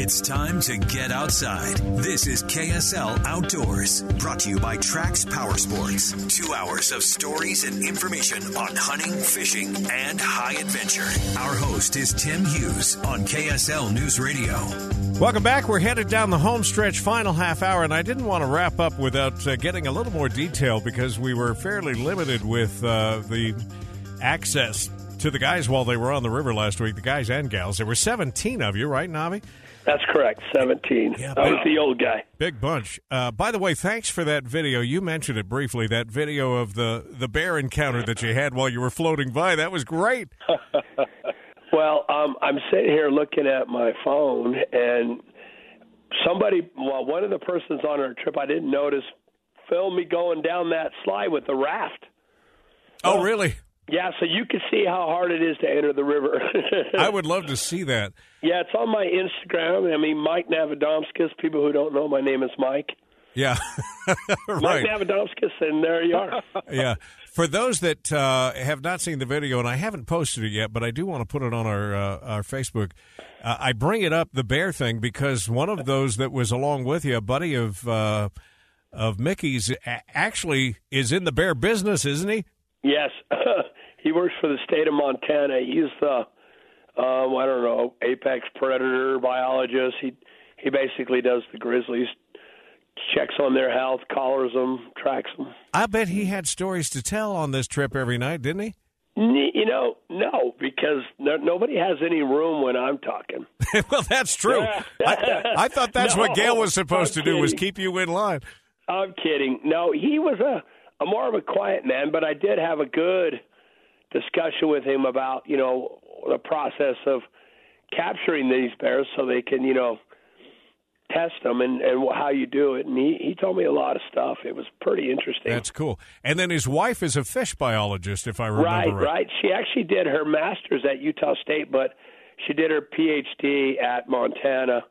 It's time to get outside. This is KSL Outdoors, brought to you by Trax Power Sports. Two hours of stories and information on hunting, fishing, and high adventure. Our host is Tim Hughes on KSL News Radio. Welcome back. We're headed down the home stretch, final half hour, and I didn't want to wrap up without uh, getting a little more detail because we were fairly limited with uh, the access to the guys while they were on the river last week, the guys and gals. There were 17 of you, right, Navi? That's correct, 17. Yeah, I was the old guy. Big bunch. Uh, by the way, thanks for that video. You mentioned it briefly, that video of the, the bear encounter that you had while you were floating by. That was great. Well, um, I'm sitting here looking at my phone, and somebody, well, one of the persons on our trip I didn't notice, filmed me going down that slide with the raft. Oh, really? Yeah, so you can see how hard it is to enter the river. I would love to see that. yeah, it's on my Instagram. I mean, Mike Navadomskis. People who don't know, my name is Mike. Yeah. Mike. Navadomskis, and there you are. yeah. For those that uh, have not seen the video, and I haven't posted it yet, but I do want to put it on our uh, our Facebook. Uh, I bring it up the bear thing because one of those that was along with you, a buddy of uh, of Mickey's, actually is in the bear business, isn't he? Yes, he works for the state of Montana. He's the um, I don't know apex predator biologist. He he basically does the grizzlies, checks on their health, collars them, tracks them. I bet he had stories to tell on this trip every night, didn't he? You know, no, because no, nobody has any room when I'm talking. well, that's true. I, I thought that's what Gail was supposed to I'm do was keep you in line. I'm kidding. No, he was a, a more of a quiet man, but I did have a good discussion with him about you know the process of capturing these bears so they can you know test them and and how you do it. And he he told me a lot of stuff. It was pretty interesting. That's cool. And then his wife is a fish biologist, if I remember right, right. She actually did her master's at Utah State, but she did her PhD at Montana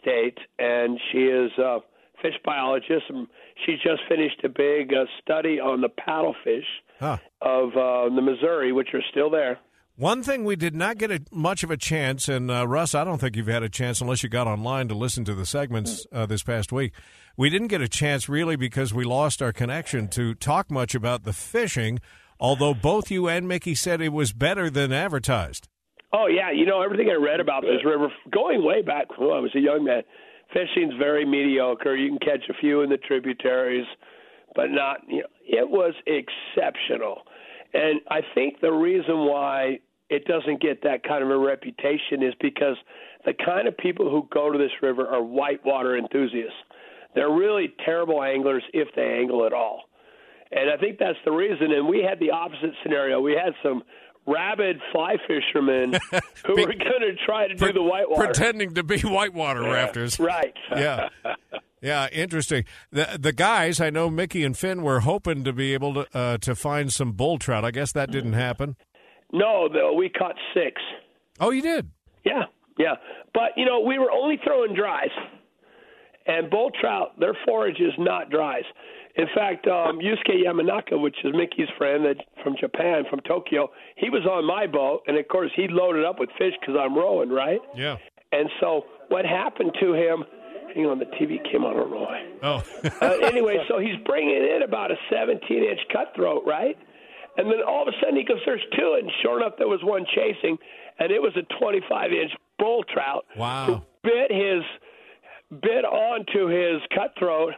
State, and she is a fish biologist. And she just finished a big uh, study on the paddlefish Huh. of uh, the Missouri, which are still there. One thing we did not get a, much of a chance, and uh, Russ, I don't think you've had a chance unless you got online to listen to the segments uh, this past week. We didn't get a chance really because we lost our connection to talk much about the fishing, although both you and Mickey said it was better than advertised. Oh yeah, you know everything I read about this river going way back when I was a young man. Fishing's very mediocre. You can catch a few in the tributaries, but not. You know, it was exceptional, and I think the reason why it doesn't get that kind of a reputation is because the kind of people who go to this river are whitewater enthusiasts. They're really terrible anglers if they angle at all. And I think that's the reason. And we had the opposite scenario. We had some rabid fly fishermen who Big- were going to try to do the whitewater. Pretending to be whitewater rafters. Right. Yeah. Yeah, interesting. The the guys, I know Mickey and Finn were hoping to be able to uh, to find some bull trout. I guess that didn't happen. No, though we caught six. Oh, you did. Yeah, yeah. But you know, we were only throwing dries, and bull trout, their forage is not dries. In fact, um, Yusuke Yamanaka, which is Mickey's friend that from Japan, from Tokyo, he was on my boat, and of course he loaded up with fish because I'm rowing, right? Yeah. And so what happened to him? Hang on, the TV came on. I don't know why. Oh. uh, anyway, so he's bringing in about a 17 inch cutthroat, right? And then all of a sudden he goes, "There's two," and sure enough, there was one chasing, and it was a 25 inch bull trout Wow. who bit his bit onto his cutthroat,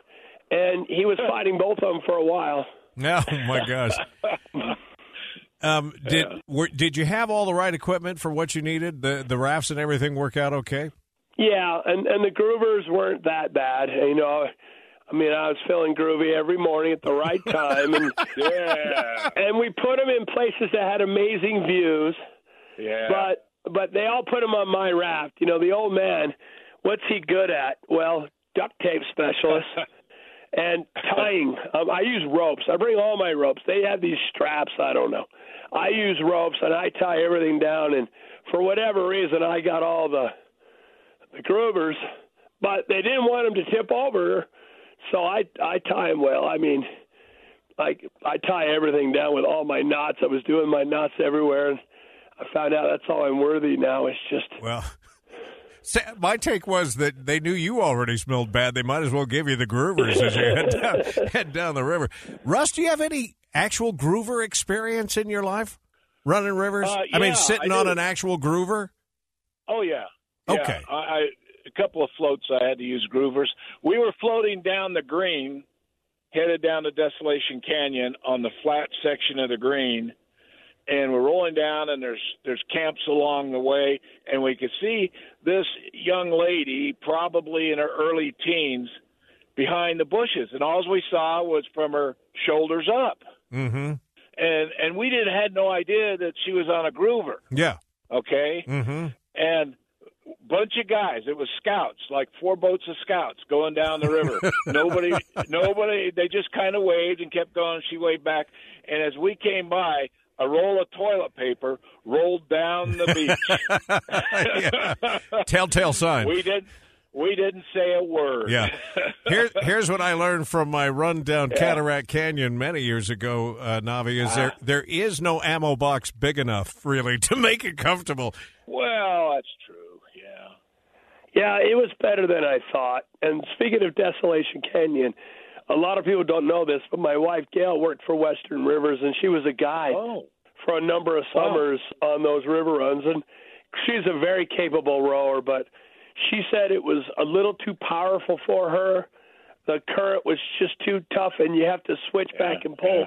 and he was fighting both of them for a while. Oh my gosh. Um, did were, did you have all the right equipment for what you needed? The the rafts and everything work out okay? Yeah, and and the groovers weren't that bad. You know, I mean, I was feeling groovy every morning at the right time, and yeah, and we put them in places that had amazing views. Yeah. But but they all put them on my raft. You know, the old man, what's he good at? Well, duct tape specialist and tying. Um, I use ropes. I bring all my ropes. They have these straps. I don't know. I use ropes and I tie everything down. And for whatever reason, I got all the the groovers, but they didn't want them to tip over. So I I tie them well. I mean, I I tie everything down with all my knots. I was doing my knots everywhere, and I found out that's all I'm worthy now. It's just well. My take was that they knew you already smelled bad. They might as well give you the groovers as you head down, head down the river. Russ, do you have any actual groover experience in your life? Running rivers? Uh, I mean, sitting I on an actual groover? Oh yeah. Yeah, Okay. I, I a couple of floats I had to use groovers. We were floating down the green, headed down to Desolation Canyon on the flat section of the green, and we're rolling down and there's there's camps along the way and we could see this young lady probably in her early teens behind the bushes. And all we saw was from her shoulders up. Mm-hmm. and and we didn't had no idea that she was on a groover. Yeah. okay? Mm-hmm. and bunch of guys it was scouts like four boats of scouts going down the river. Nobody nobody they just kind of waved and kept going. She waved back. And as we came by a roll of toilet paper rolled down the beach Telltale sign. we did we didn't say a word Yeah. Here, here's what I learned from my run down Cataract Canyon many years ago, uh, Navi, is there there is no ammo box big enough, really, to make it comfortable. well that's true yeah Yeah, it was better than I thought. And speaking of Desolation Canyon, a lot of people don't know this, but my wife Gail worked for Western Rivers, and she was a guide oh for a number of summers on those river runs. And she's a very capable rower, but she said it was a little too powerful for her. The current was just too tough, and you have to switch back and pull.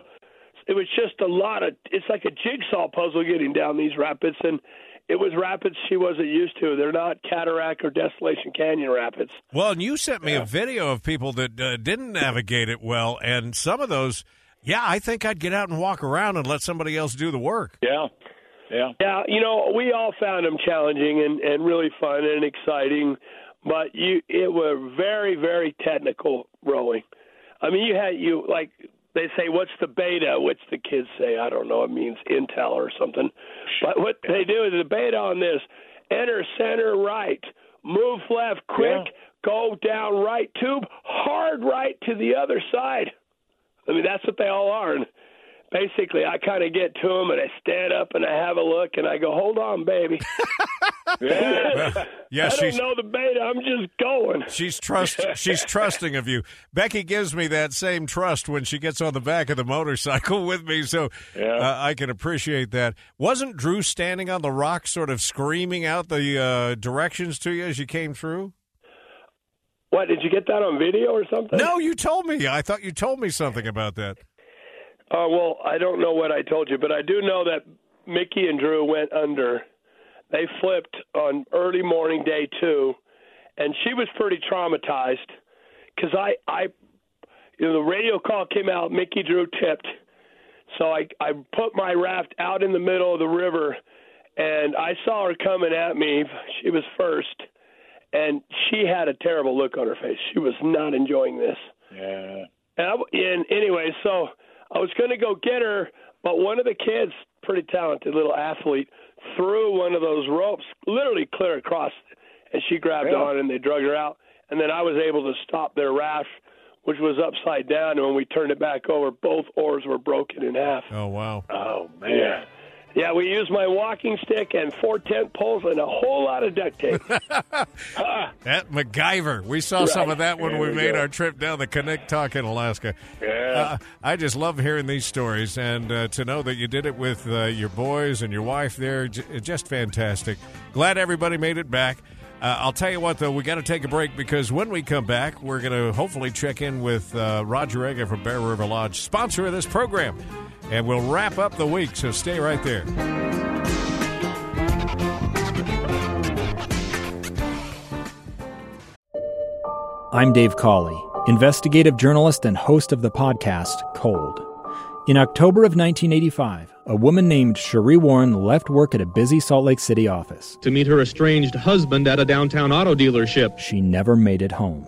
It was just a lot of. It's like a jigsaw puzzle getting down these rapids, and it was rapids she wasn't used to. They're not Cataract or Desolation Canyon rapids. Well, and you sent me a video of people that uh, didn't navigate it well, and some of those, yeah, I think I'd get out and walk around and let somebody else do the work. yeah yeah Yeah, you know, we all found them challenging and, and really fun and exciting, but you it were very very technical rowing. I mean, you had you like they say, what's the beta? Which the kids say, I don't know, it means intel or something. But what they do is the beta on this: enter center right, move left quick, go down right tube, hard right to the other side. I mean, that's what they all are. And basically, I kind of get to them and I stand up and I have a look and I go, "Hold on, baby." Yeah, I she's don't know the beta. I'm just going. she's trust she's trusting of you. Becky gives me that same trust when she gets on the back of the motorcycle with me, so Yeah. uh, I can appreciate that. Wasn't Drew standing on the rock, sort of screaming out the uh, directions to you as you came through? What did you get that on video or something? No, you told me. I thought you told me something about that. Uh, well, I don't know what I told you, but I do know that Mickey and Drew went under. They flipped on early morning day two, and she was pretty traumatized because I, I, you know, the radio call came out. Mickey Drew tipped, so I, I put my raft out in the middle of the river, and I saw her coming at me. She was first, and she had a terrible look on her face. She was not enjoying this. yeah And, I, and anyway, so I was going to go get her, but one of the kids, pretty talented little athlete, threw one of those ropes literally clear across, and she grabbed Yeah. on, and they drug her out. And then I was able to stop their raft, which was upside down. And when we turned it back over, both oars were broken in half. Oh wow! oh man Yeah, we used my walking stick and four tent poles and a whole lot of duct tape. That MacGyver. We saw some of that when There we we made our trip down the Kanektok in Alaska. yeah Uh, I just love hearing these stories, and uh, to know that you did it with uh, your boys and your wife there, j- just fantastic. Glad everybody made it back. Uh, I'll tell you what, though, we got to take a break because when we come back, we're going to hopefully check in with uh, Roger Eggett from Bear River Lodge, sponsor of this program, and we'll wrap up the week. So stay right there. I'm Dave Cawley, investigative journalist and host of the podcast Cold. In October of 1985, a woman named Cherie Warren left work at a busy Salt Lake City office to meet her estranged husband at a downtown auto dealership. She never made it home.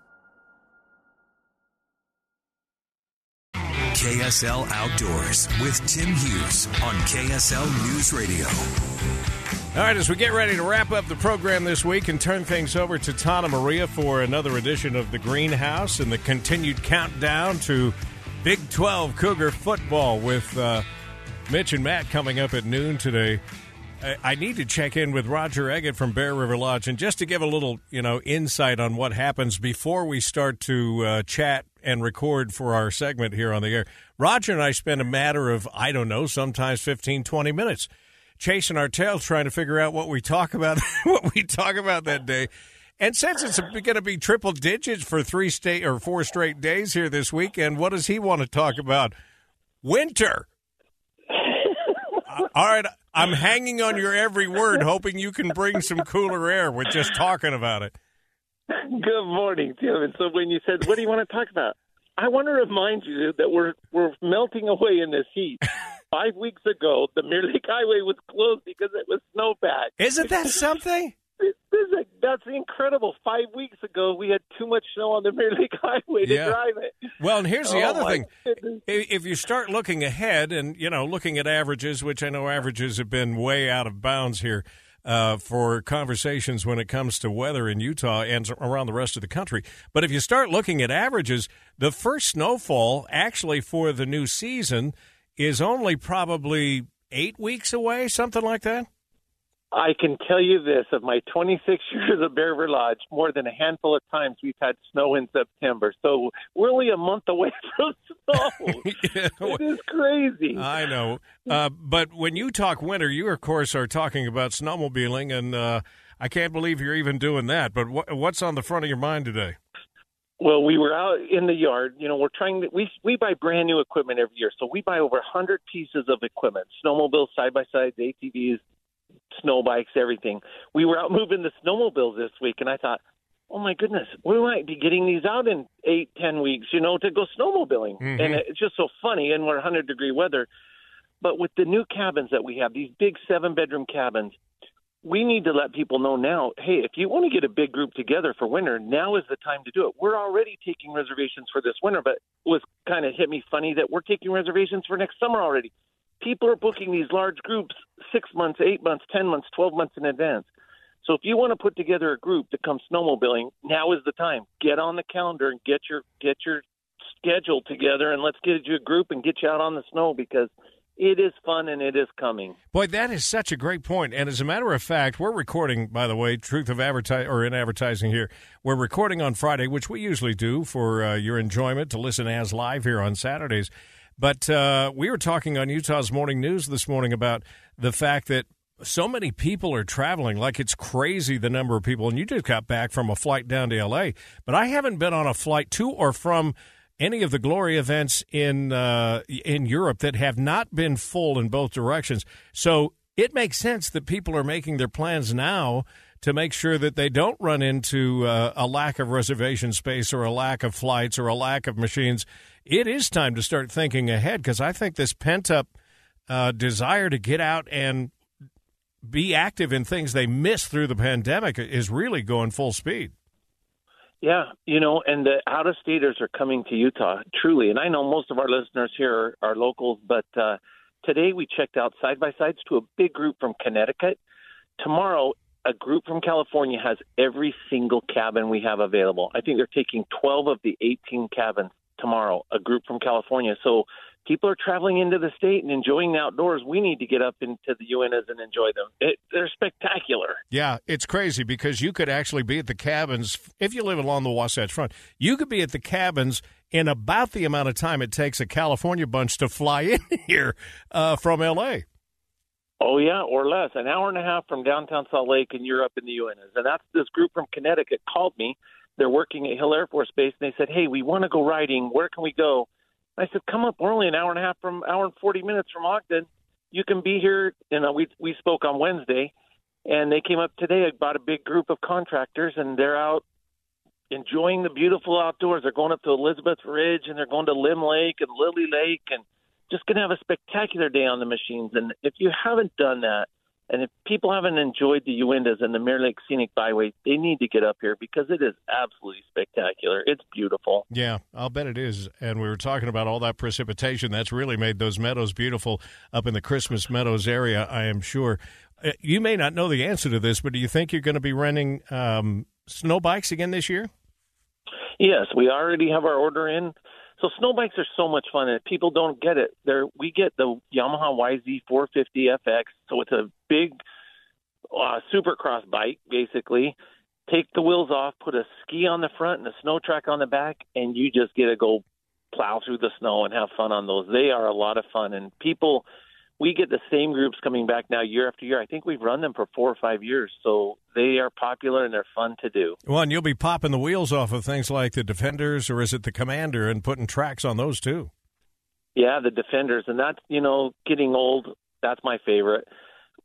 KSL Outdoors with Tim Hughes on KSL News Radio. All right, as we get ready to wrap up the program this week and turn things over to Tana Maria for another edition of The Greenhouse and the continued countdown to Big 12 Cougar football with uh, Mitch and Matt coming up at noon today. I need to check in with Roger Eggett from Bear River Lodge, and just to give a little, you know, insight on what happens before we start to uh, chat and record for our segment here on the air. Roger and I spend a matter of, I don't know, sometimes 15, 20 minutes chasing our tails trying to figure out what we talk about, what we talk about that day. And since it's going to be triple digits for three state or four straight days here this weekend, what does he want to talk about? Winter. Uh, all right, I'm hanging on your every word, hoping you can bring some cooler air with just talking about it. Good morning, Tim. And so when you said, "What do you want to talk about?" I want to remind you that we're we're melting away in this heat. Five weeks ago, the Mirror Lake Highway was closed because it was snowpack. Isn't that something? This is a, that's incredible. Five weeks ago, we had too much snow on the Mirror Lake Highway to Yeah. drive it. Well, and here's the Oh, other thing. goodness. If you start looking ahead and, you know, looking at averages, which I know averages have been way out of bounds here uh, for conversations when it comes to weather in Utah and around the rest of the country. But if you start looking at averages, the first snowfall actually for the new season is only probably eight weeks away, something like that. I can tell you this: of my 26 years at Bear River Lodge, more than a handful of times we've had snow in September. So we're only a month away from snow. it is crazy. I know. Uh, but when you talk winter, you, of course, are talking about snowmobiling, and uh, I can't believe you're even doing that. But what, what's on the front of your mind today? Well, we were out in the yard. You know, we're trying to we we buy brand new equipment every year, so we buy over a hundred pieces of equipment: snowmobiles, side by sides, ATVs, snow bikes, everything. We were out moving the snowmobiles this week, and I thought, oh my goodness, we might be getting these out in eight, ten weeks, you know, to go snowmobiling. Mhm. And it's just so funny, and we're 100 degree weather. But with the new cabins that we have, these big seven bedroom cabins, we need to let people know now hey, if you want to get a big group together for winter, now is the time to do it. We're already taking reservations for this winter, but it was kind of hit me funny that we're taking reservations for next summer already. People are booking these large groups six months, eight months, 10 months, 12 months in advance. So if you want to put together a group to come snowmobiling, now is the time. Get on the calendar and get your get your schedule together, and let's get you a group and get you out on the snow because it is fun and it is coming. Boy, that is such a great point. And as a matter of fact, we're recording, by the way, Truth of Advertising or in advertising here. We're recording on Friday, which we usually do for uh, your enjoyment to listen as live here on Saturdays. But uh, we were talking on Utah's Morning News this morning about the fact that so many people are traveling. Like it's crazy the number of people. And you just got back from a flight down to L.A., but I haven't been on a flight to or from any of the glory events in uh, in Europe that have not been full in both directions. So it makes sense that people are making their plans now to make sure that they don't run into uh, a lack of reservation space or a lack of flights or a lack of machines. It is time to start thinking ahead because I think this pent up uh, desire to get out and be active in things they missed through the pandemic is really going full speed. Yeah, you know, and the out of staters are coming to Utah, truly. And I know most of our listeners here are, are locals, but uh, today we checked out side by sides to a big group from Connecticut. Tomorrow, a group from California has every single cabin we have available. I think they're taking 12 of the 18 cabins tomorrow, a group from California. So people are traveling into the state and enjoying the outdoors. We need to get up into the Uintas and enjoy them. It, they're spectacular. Yeah, it's crazy because you could actually be at the cabins if you live along the Wasatch Front. You could be at the cabins in about the amount of time it takes a California bunch to fly in here uh, from L.A. Oh yeah, or less. An hour and a half from downtown Salt Lake, and you're up in the Uintas. And that's this group from Connecticut called me. They're working at Hill Air Force Base, and they said, "Hey, we want to go riding. Where can we go?" I said, "Come up. We're only an hour and a half from hour and forty minutes from Ogden. You can be here." And uh, we we spoke on Wednesday, and they came up today. I brought a big group of contractors, and they're out enjoying the beautiful outdoors. They're going up to Elizabeth Ridge, and they're going to Lim Lake and Lily Lake, and just going to have a spectacular day on the machines. And if you haven't done that, and if people haven't enjoyed the Uintas and the Mirror Lake Scenic Byway, they need to get up here because it is absolutely spectacular. It's beautiful. Yeah, I'll bet it is. And we were talking about all that precipitation. That's really made those meadows beautiful up in the Christmas Meadows area, I am sure. Uh, you may not know the answer to this, but do you think you're going to be renting um, snow bikes again this year? Yes, we already have our order in. So snow bikes are so much fun, and people don't get it. There, we get the Yamaha YZ450 FX, so it's a big uh, supercross bike, basically. Take the wheels off, put a ski on the front and a snow track on the back, and you just get to go plow through the snow and have fun on those. They are a lot of fun, and people we get the same groups coming back now year after year. I think we've run them for four or five years, so they are popular and they're fun to do. Well, and you'll be popping the wheels off of things like the Defenders, or is it the Commander, and putting tracks on those too. Yeah, the Defenders, and that's you know getting old. That's my favorite.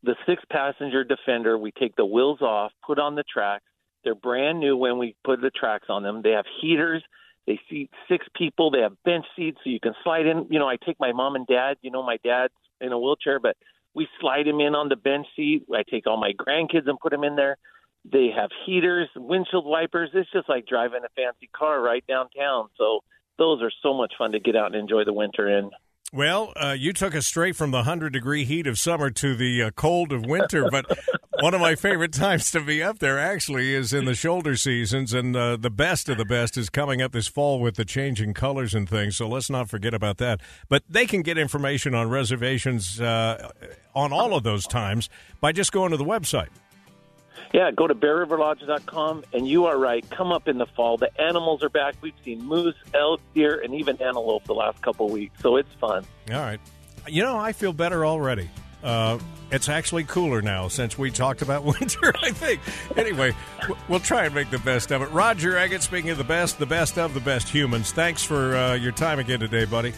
The six passenger Defender, we take the wheels off, put on the tracks. They're brand new when we put the tracks on them. They have heaters. They seat six people. They have bench seats so you can slide in. You know, I take my mom and dad. You know, my dad's in a wheelchair, but we slide him in on the bench seat. I take all my grandkids and put them in there. They have heaters, windshield wipers. It's just like driving a fancy car right downtown. So those are so much fun to get out and enjoy the winter in. Well, uh, you took us straight from the 100 degree heat of summer to the uh, cold of winter, but one of my favorite times to be up there actually is in the shoulder seasons, and uh, the best of the best is coming up this fall with the changing colors and things, so let's not forget about that. But they can get information on reservations uh, on all of those times by just going to the website. Yeah, go to bearriverlodge.com, and you are right. Come up in the fall. The animals are back. We've seen moose, elk, deer, and even antelope the last couple weeks, so it's fun. All right. You know, I feel better already. Uh, it's actually cooler now since we talked about winter, I think. Anyway, we'll try and make the best of it. Roger Eggett, speaking of the best, the best of the best humans, thanks for uh, your time again today, buddy.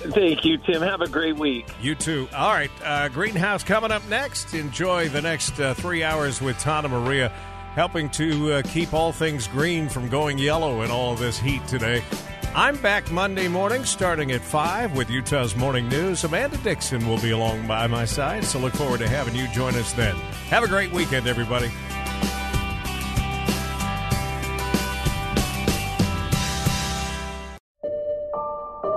Thank you, Tim. Have a great week. You too. All right, uh, Greenhouse coming up next. Enjoy the next uh, three hours with Tana Maria, helping to uh, keep all things green from going yellow in all this heat today. I'm back Monday morning starting at 5 with Utah's Morning News. Amanda Dixon will be along by my side, so look forward to having you join us then. Have a great weekend, everybody.